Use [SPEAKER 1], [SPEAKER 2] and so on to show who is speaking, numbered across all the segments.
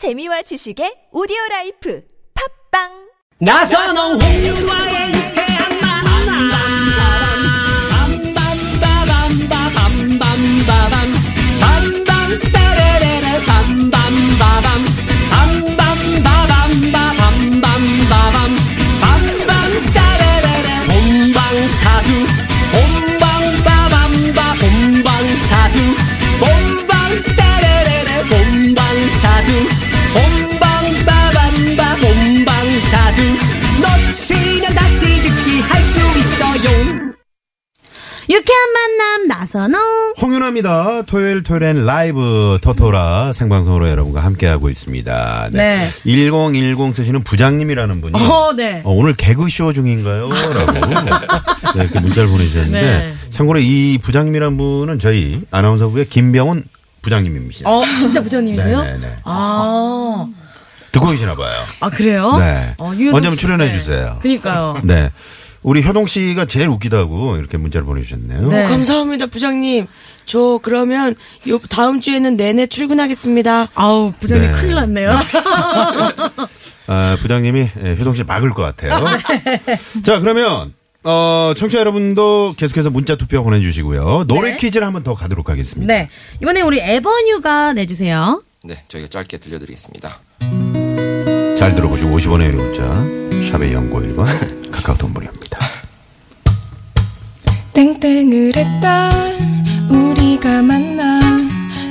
[SPEAKER 1] 재미와 지식의 오디오 라이프 팟빵!
[SPEAKER 2] 나선홍 홍윤화의 유쾌한 만남 빰빰빠밤빠밤빰빰빠밤 빰빰따레레레 빰빰빠밤 빰빰빠밤빠밤빰빰빠밤 빰빰따레레레 본방사수
[SPEAKER 3] 유쾌한 만남 나선홍.
[SPEAKER 4] 홍윤아입니다. 토요일 토요일엔 라이브 토토라 생방송으로 여러분과 함께하고 있습니다.
[SPEAKER 3] 네.
[SPEAKER 4] 1010 쓰시는 부장님이라는 분이
[SPEAKER 3] 어, 네.
[SPEAKER 4] 어, 오늘 개그쇼 중인가요? 라고 네, 이렇게 문자를 보내주셨는데
[SPEAKER 3] 네.
[SPEAKER 4] 참고로 이 부장님이라는 분은 저희 아나운서부의 김병훈 부장님입니다.
[SPEAKER 3] 어, 진짜 부장님이세요?
[SPEAKER 4] 네네네.
[SPEAKER 3] 아,
[SPEAKER 4] 듣고 계시나 봐요.
[SPEAKER 3] 아 그래요?
[SPEAKER 4] 네.
[SPEAKER 3] 어,
[SPEAKER 4] 언제 한번
[SPEAKER 3] 씨.
[SPEAKER 4] 출연해
[SPEAKER 3] 네.
[SPEAKER 4] 주세요.
[SPEAKER 3] 그니까요.
[SPEAKER 4] 네. 우리 효동 씨가 제일 웃기다고 이렇게 문자를 보내주셨네요.
[SPEAKER 3] 네.
[SPEAKER 5] 감사합니다, 부장님. 저 그러면 요 다음 주에는 내내 출근하겠습니다.
[SPEAKER 3] 아우, 부장님
[SPEAKER 4] 네.
[SPEAKER 3] 큰일 났네요.
[SPEAKER 4] 아, 부장님이 예, 효동 씨 막을 것 같아요. 자, 그러면 어, 청취자 여러분도 계속해서 문자 투표 보내주시고요. 노래
[SPEAKER 3] 네.
[SPEAKER 4] 퀴즈를 한번 더 가도록 하겠습니다.
[SPEAKER 3] 네. 이번에 우리 에버뉴가 내주세요.
[SPEAKER 6] 네, 저희가 짧게 들려드리겠습니다.
[SPEAKER 4] 잘 들어보시고 50원의 유료 문자 샵의 연고 1번 카카오톡 무료입니다.
[SPEAKER 7] 땡땡을 했다 우리가 만나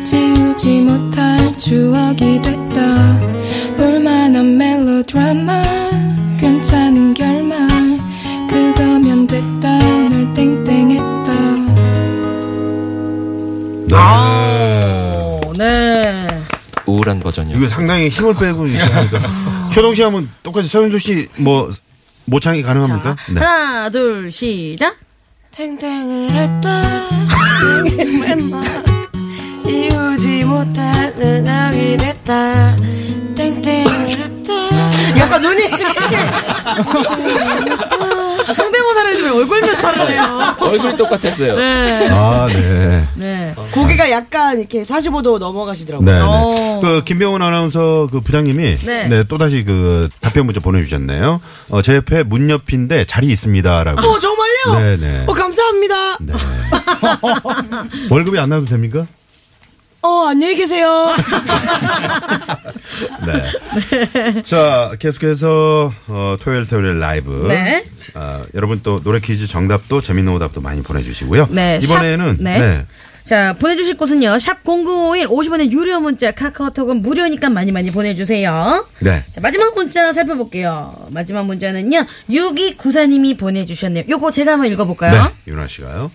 [SPEAKER 7] 지우지 못할 추억이 됐다 볼만한 멜로드라마 괜찮은 결말 그거면 됐다 널 땡땡했다
[SPEAKER 4] 네.
[SPEAKER 3] 오, 네.
[SPEAKER 6] 우울한
[SPEAKER 4] 이거
[SPEAKER 6] 버전이었어요.
[SPEAKER 4] 상당히 힘을 빼고 이렇게 하니까. 효동 씨 하면 똑같이 서윤수 씨 뭐 모창이 가능합니까? 네.
[SPEAKER 3] 하나, 둘, 시작.
[SPEAKER 5] 땡땡을 했다. 맨날 이우지 못하는 악이 됐다. 땡땡을 했다.
[SPEAKER 3] 약간 눈이. 해주면 얼굴 묘사를 해요.
[SPEAKER 6] 얼굴 똑같았어요.
[SPEAKER 3] 네.
[SPEAKER 4] 아, 네.
[SPEAKER 3] 네.
[SPEAKER 5] 고개가 약간 이렇게 45도 넘어가시더라고요.
[SPEAKER 4] 네, 네.
[SPEAKER 3] 어.
[SPEAKER 4] 그 김병훈 아나운서 그 부장님이
[SPEAKER 3] 네.
[SPEAKER 4] 네, 또 다시 그 답변 문자 보내주셨네요. 어, 제 옆에 문 옆인데 자리 있습니다라고.
[SPEAKER 5] 어, 정말요?
[SPEAKER 4] 네, 네.
[SPEAKER 5] 어, 감사합니다.
[SPEAKER 4] 네. 월급이 안 나도 됩니까?
[SPEAKER 5] 어, 안녕히 계세요.
[SPEAKER 4] 네. 자, 계속해서 어, 토요일 토요일 라이브.
[SPEAKER 3] 네.
[SPEAKER 4] 아, 여러분 또 노래 퀴즈 정답도 재밌는 오답도 많이 보내주시고요.
[SPEAKER 3] 네,
[SPEAKER 4] 이번에는
[SPEAKER 3] 샵, 네.
[SPEAKER 4] 네.
[SPEAKER 3] 자, 보내주실 곳은요. 샵 0951 50원의 유료 문자 카카오톡은 무료니까 많이 많이 보내주세요.
[SPEAKER 4] 네.
[SPEAKER 3] 자, 마지막 문자 살펴볼게요. 마지막 문자는요. 6294님이 보내주셨네요. 요거 제가 한번 읽어볼까요?
[SPEAKER 4] 네. 윤화 씨가요.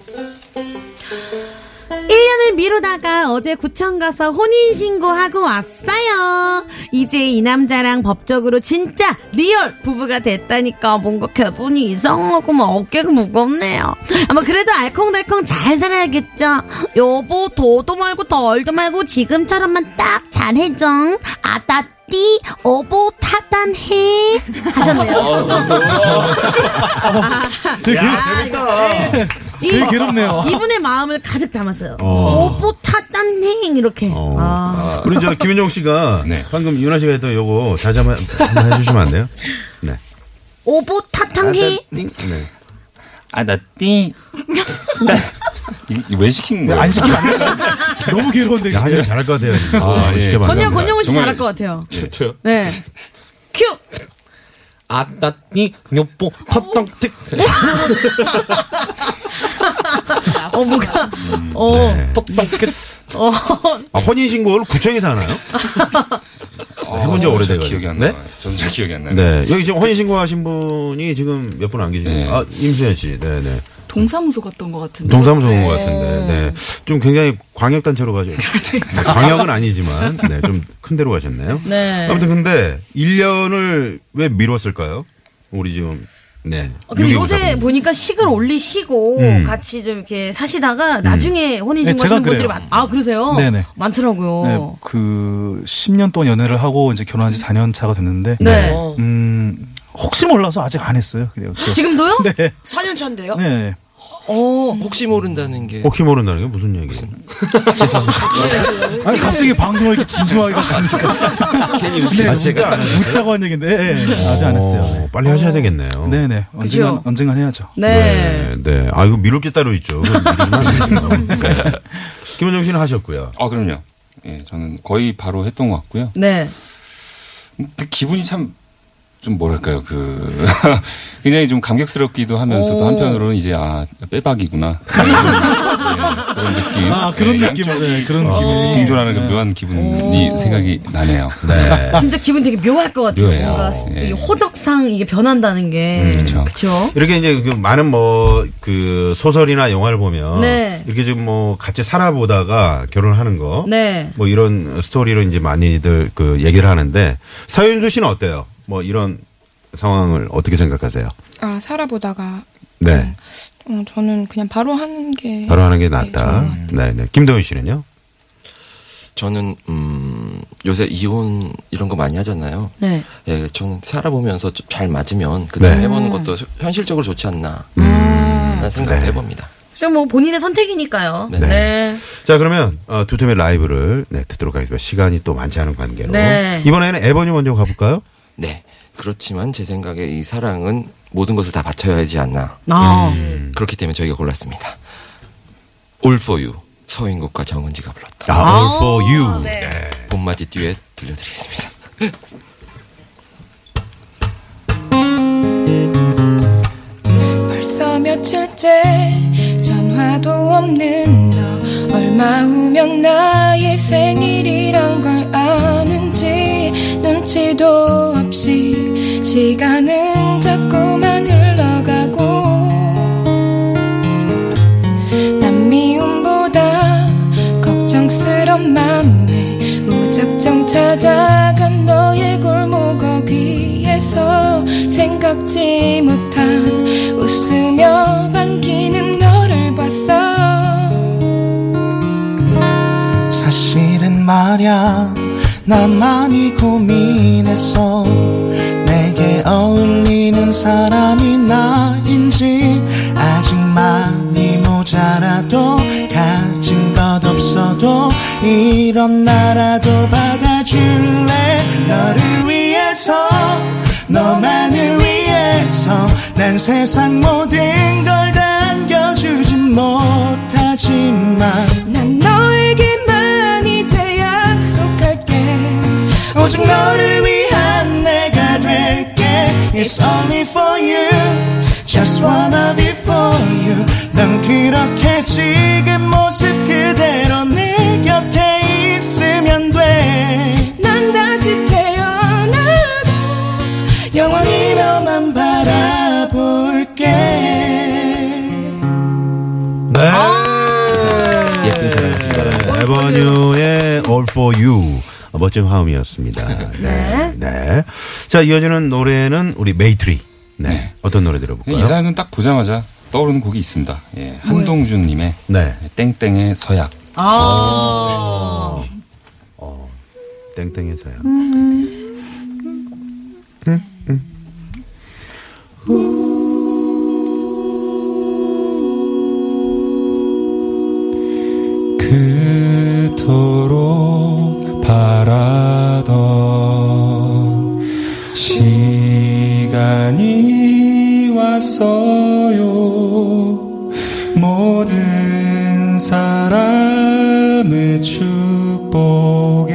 [SPEAKER 3] 1년을 미루다가 어제 구청 가서 혼인신고하고 왔어요. 이제 이 남자랑 법적으로 진짜 real 부부가 됐다니까 뭔가 기분이 이상하고 막 어깨가 무겁네요. 아마 그래도 알콩달콩 잘 살아야겠죠. 여보 더도 말고 덜도 말고 지금처럼만 딱 잘해줘. 아따 띠 어보 타단해 하셨네요.
[SPEAKER 8] 되게,
[SPEAKER 4] 재밌다.
[SPEAKER 8] 되게 괴롭네요.
[SPEAKER 3] 이분의 마음을 가득 담았어요.
[SPEAKER 4] 어.
[SPEAKER 3] 오보 타단해 이렇게.
[SPEAKER 4] 어.
[SPEAKER 3] 아.
[SPEAKER 4] 우리 저 김윤정 씨가
[SPEAKER 6] 네.
[SPEAKER 4] 방금 윤아 씨가 했던 요거 다시 한번, 한번 해주시면 안 돼요? 네.
[SPEAKER 3] 오보 타탕해.
[SPEAKER 4] 네.
[SPEAKER 6] 아, 나 띵. 왜 시킨 거야?
[SPEAKER 8] 안 시키면 안 돼요. 너무 괴로운데.
[SPEAKER 4] 야, 하지만 잘할 것 같아요. 아,
[SPEAKER 6] 예.
[SPEAKER 4] 시켜봐.
[SPEAKER 3] 건영 건영훈 씨 잘할 것 같아요.
[SPEAKER 6] 저요?
[SPEAKER 3] 네. 큐.
[SPEAKER 6] 아따띠, 요뽀, 헛떡틱.
[SPEAKER 3] 어 뭐가. 어.
[SPEAKER 4] 네.
[SPEAKER 6] 헛떡틱.
[SPEAKER 3] 어.
[SPEAKER 4] 아, 혼인신고를 구청에서 하나요? 해본 지 오래돼가지고.
[SPEAKER 6] 기억이 안
[SPEAKER 4] 네?
[SPEAKER 6] 나요. 저도 잘 기억이 안 나요.
[SPEAKER 4] 네. 여기 지금 혼인신고 하신 분이 지금 몇 분 안 계시네요.
[SPEAKER 6] 네.
[SPEAKER 4] 아, 임수현 씨. 네네.
[SPEAKER 9] 동사무소 갔던 것 같은데.
[SPEAKER 4] 동사무소 온것 같은데. 네. 좀 굉장히 광역단체로 가죠. 네, 광역은 아니지만, 네. 좀 큰 데로 가셨네요.
[SPEAKER 3] 네.
[SPEAKER 4] 아무튼 근데 1년을 왜 미뤘을까요? 우리 지금, 네.
[SPEAKER 3] 어, 근데 요새
[SPEAKER 4] 유기구사분.
[SPEAKER 3] 보니까 식을 올리시고
[SPEAKER 4] 음.
[SPEAKER 3] 같이 좀 이렇게 사시다가 나중에 혼인신고
[SPEAKER 8] 네, 제가
[SPEAKER 3] 하시는 분들이. 많, 아, 그러세요?
[SPEAKER 8] 네네.
[SPEAKER 3] 많더라고요.
[SPEAKER 8] 네, 그 10년 동안 연애를 하고 이제 결혼한 지 4년 차가 됐는데
[SPEAKER 3] 네.
[SPEAKER 8] 음, 혹시 몰라서 아직 안 했어요. 그래요. 그-
[SPEAKER 3] 지금도요?
[SPEAKER 8] 네.
[SPEAKER 5] 4년 차인데요?
[SPEAKER 8] 네.
[SPEAKER 9] 어.
[SPEAKER 10] 혹시 모른다는 게
[SPEAKER 4] 혹시 모른다는 게 무슨 얘기예요?
[SPEAKER 10] 죄송합니다.
[SPEAKER 8] 아니 갑자기 방송을 이렇게 진중하게 가시니까
[SPEAKER 10] 괜히
[SPEAKER 8] 네,
[SPEAKER 4] 아, 진짜
[SPEAKER 10] 제가
[SPEAKER 4] 안 하셨어요?
[SPEAKER 8] 웃자고 한 얘기인데 예, 예, 아직 안 했어요.
[SPEAKER 4] 어, 빨리 하셔야 되겠네요.
[SPEAKER 8] 네, 네. 언젠간 언젠간 해야죠.
[SPEAKER 3] 네.
[SPEAKER 4] 네, 네. 아, 이거 미룰 게 따로 있죠. 네. 김원정 씨는 하셨고요.
[SPEAKER 6] 아, 그럼요. 예, 저는 거의 바로 했던 것 같고요.
[SPEAKER 3] 네.
[SPEAKER 6] 그 기분이 참, 좀 뭐랄까요, 그, 굉장히 좀 감격스럽기도 하면서도
[SPEAKER 3] 오.
[SPEAKER 6] 한편으로는 이제, 아, 빼박이구나. 예, 그런 느낌.
[SPEAKER 8] 아 그런
[SPEAKER 6] 예,
[SPEAKER 8] 느낌, 네, 그런
[SPEAKER 6] 어,
[SPEAKER 8] 느낌이
[SPEAKER 6] 공존하는 그 묘한 기분이 생각이 나네요.
[SPEAKER 4] 네.
[SPEAKER 3] 진짜 기분 되게 묘할 것 같아요.
[SPEAKER 6] 묘해요.
[SPEAKER 3] 뭔가
[SPEAKER 6] 예.
[SPEAKER 3] 이 호적상 이게 변한다는 게.
[SPEAKER 6] 그렇죠.
[SPEAKER 3] 그쵸?
[SPEAKER 4] 이렇게 이제 그 많은 뭐 그 소설이나 영화를 보면
[SPEAKER 3] 네.
[SPEAKER 4] 이렇게 좀 뭐 같이 살아보다가 결혼하는 거.
[SPEAKER 3] 네.
[SPEAKER 4] 뭐 이런 스토리로 이제 많이들 그 얘기를 하는데 사윤수 씨는 어때요? 뭐 이런 상황을 어떻게 생각하세요?
[SPEAKER 7] 아 살아보다가
[SPEAKER 4] 네.
[SPEAKER 7] 어, 저는 그냥 바로 하는 게
[SPEAKER 4] 바로 하는 게
[SPEAKER 7] 네,
[SPEAKER 4] 낫다. 네, 네. 김동현 씨는요?
[SPEAKER 10] 저는 음 요새 이혼 이런 거 많이 하잖아요.
[SPEAKER 3] 네.
[SPEAKER 10] 예, 저는 살아보면서 좀잘 맞으면 그다음에
[SPEAKER 4] 네.
[SPEAKER 10] 해보는 것도 현실적으로 좋지 않나
[SPEAKER 3] 음.
[SPEAKER 10] 생각을
[SPEAKER 4] 네.
[SPEAKER 10] 해봅니다.
[SPEAKER 3] 좀뭐 본인의 선택이니까요.
[SPEAKER 10] 네.
[SPEAKER 3] 네.
[SPEAKER 4] 자, 그러면 어, 두툼의 라이브를 네, 듣도록 하겠습니다. 시간이 또 많지 않은 관계로.
[SPEAKER 3] 네.
[SPEAKER 4] 이번에는 에버니 먼저 가볼까요?
[SPEAKER 10] 네. 그렇지만 제 생각에 이 사랑은 모든 것을 다 바쳐야 하지 않나.
[SPEAKER 3] 아.
[SPEAKER 4] 음.
[SPEAKER 10] 그렇기 때문에 저희가 골랐습니다. All for you. 서인국과 정은지가 불렀다.
[SPEAKER 4] 아, All for You.
[SPEAKER 3] 네.
[SPEAKER 4] 네.
[SPEAKER 10] 봄맞이 듀엣 들려드리겠습니다.
[SPEAKER 7] 벌써 며칠째 전화도 없는 너 얼마 후면 나의 생일이란 걸 아는지 눈치도 시간은 자꾸만 흘러가고 난 미움보다 걱정스런 맘에 무작정 찾아간 너의 골목 어귀에서 생각지 못한 웃으며 반기는 너를 봤어.
[SPEAKER 11] 사실은 말야 나 많이 고민했어 어울리는 사람이 나인지 아직 많이 모자라도 가진 것 없어도 이런 나라도 받아줄래? 너를 위해서 너만을 위해서 난 세상 모든 걸다 안겨주진 못하지만
[SPEAKER 7] 난 너에게만 이제 약속할게.
[SPEAKER 11] 오직 너를 It's only for you Just wanna be for you 넌 그렇게 지금 모습 그대로 내 곁에 있으면
[SPEAKER 7] 돼난 다시 태어나도
[SPEAKER 11] 영원히 너만 바라볼게
[SPEAKER 4] 네.
[SPEAKER 10] 예쁜 사랑하시기 바랍니다.
[SPEAKER 4] 에버뉴의 All for You. 어, 멋진 화음이었습니다. 네. 네. 자, 이어지는 노래는 우리 메이트리. 네. 어떤 노래 들어볼까요?
[SPEAKER 6] 이 사연은 딱 보자마자 떠오르는 곡이 있습니다. 예, 한동준 님의
[SPEAKER 4] 네.
[SPEAKER 6] 땡땡의 서약.
[SPEAKER 3] 아.
[SPEAKER 4] 어, 땡땡의 서약.
[SPEAKER 12] 그토록 사람의 축복에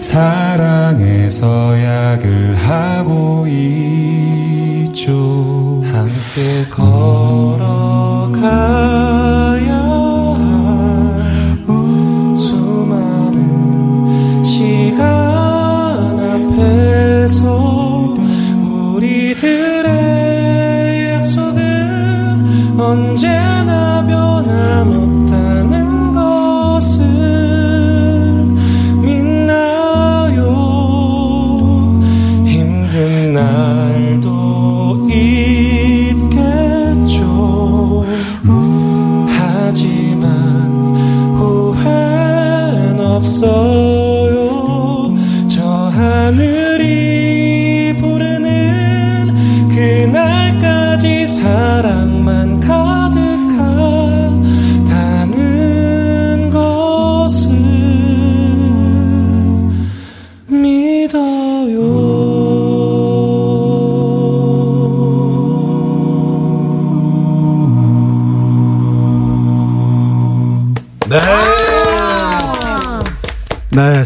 [SPEAKER 12] 사랑의 서약을 하고 있죠. 함께 걸어가 없어요. 저 하늘이 부르는 그날까지 사랑만
[SPEAKER 4] 가득하다는 것을 믿어요.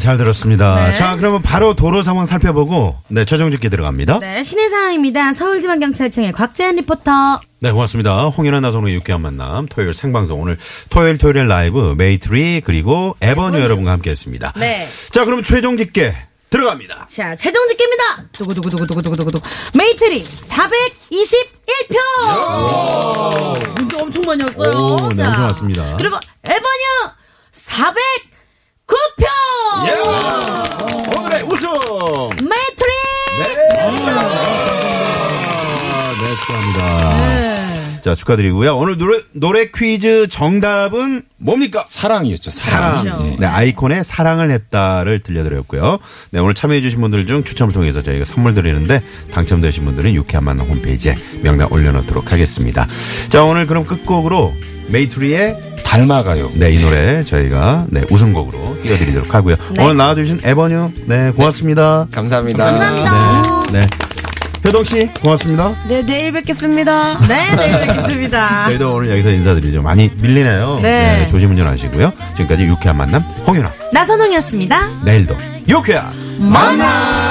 [SPEAKER 4] 잘 들었습니다.
[SPEAKER 3] 네.
[SPEAKER 4] 자, 그러면 바로 도로 상황 살펴보고, 네, 최종 집계 들어갑니다. 네.
[SPEAKER 3] 네, 시내 상황입니다. 서울지방경찰청의 곽재현 리포터.
[SPEAKER 4] 고맙습니다. 홍윤화 나선홍의 유쾌한 만남, 토요일 생방송. 오늘 토요일 토요일 라이브, 메이트리, 그리고 에버뉴 여러분과 함께 했습니다.
[SPEAKER 3] 네.
[SPEAKER 4] 자, 그럼 최종 집계 들어갑니다.
[SPEAKER 3] 자, 최종 집계입니다. 두구두구두구두구두구두구. 메이트리 421표! 문자 엄청 많이 왔어요.
[SPEAKER 4] 오, 네,
[SPEAKER 3] 자,
[SPEAKER 4] 엄청 왔습니다.
[SPEAKER 3] 그리고 에버뉴 409표!
[SPEAKER 4] 오늘의 우승!
[SPEAKER 3] 메이트리!
[SPEAKER 4] 네, 축하합니다. 자, 축하드리고요. 오늘 노래, 노래 퀴즈 정답은 뭡니까?
[SPEAKER 6] 사랑이었죠. 사랑.
[SPEAKER 4] 사랑.
[SPEAKER 6] 예.
[SPEAKER 4] 네, 아이콘의 사랑을 했다를 들려드렸고요. 네, 오늘 참여해주신 분들 중 추첨을 통해서 저희가 선물 드리는데 당첨되신 분들은 유쾌한 만남 홈페이지에 명단 올려놓도록 하겠습니다. 자, 오늘 그럼 끝곡으로 메이트리의
[SPEAKER 6] 닮아가요.
[SPEAKER 4] 네, 이 노래 저희가 네, 우승곡으로 띄워드리도록 하고요.
[SPEAKER 3] 네.
[SPEAKER 4] 오늘 나와주신 에버뉴, 네, 고맙습니다.
[SPEAKER 10] 감사합니다.
[SPEAKER 3] 감사합니다.
[SPEAKER 4] 네. 네. 효동 씨, 고맙습니다.
[SPEAKER 5] 네, 내일 뵙겠습니다.
[SPEAKER 3] 네, 내일 뵙겠습니다.
[SPEAKER 4] 저희도 오늘 여기서 인사드리죠. 많이 밀리네요.
[SPEAKER 3] 네.
[SPEAKER 4] 조심 운전하시고요. 지금까지 유쾌한 만남 홍윤아.
[SPEAKER 3] 나선홍이었습니다.
[SPEAKER 4] 내일도 유쾌한
[SPEAKER 3] 만나!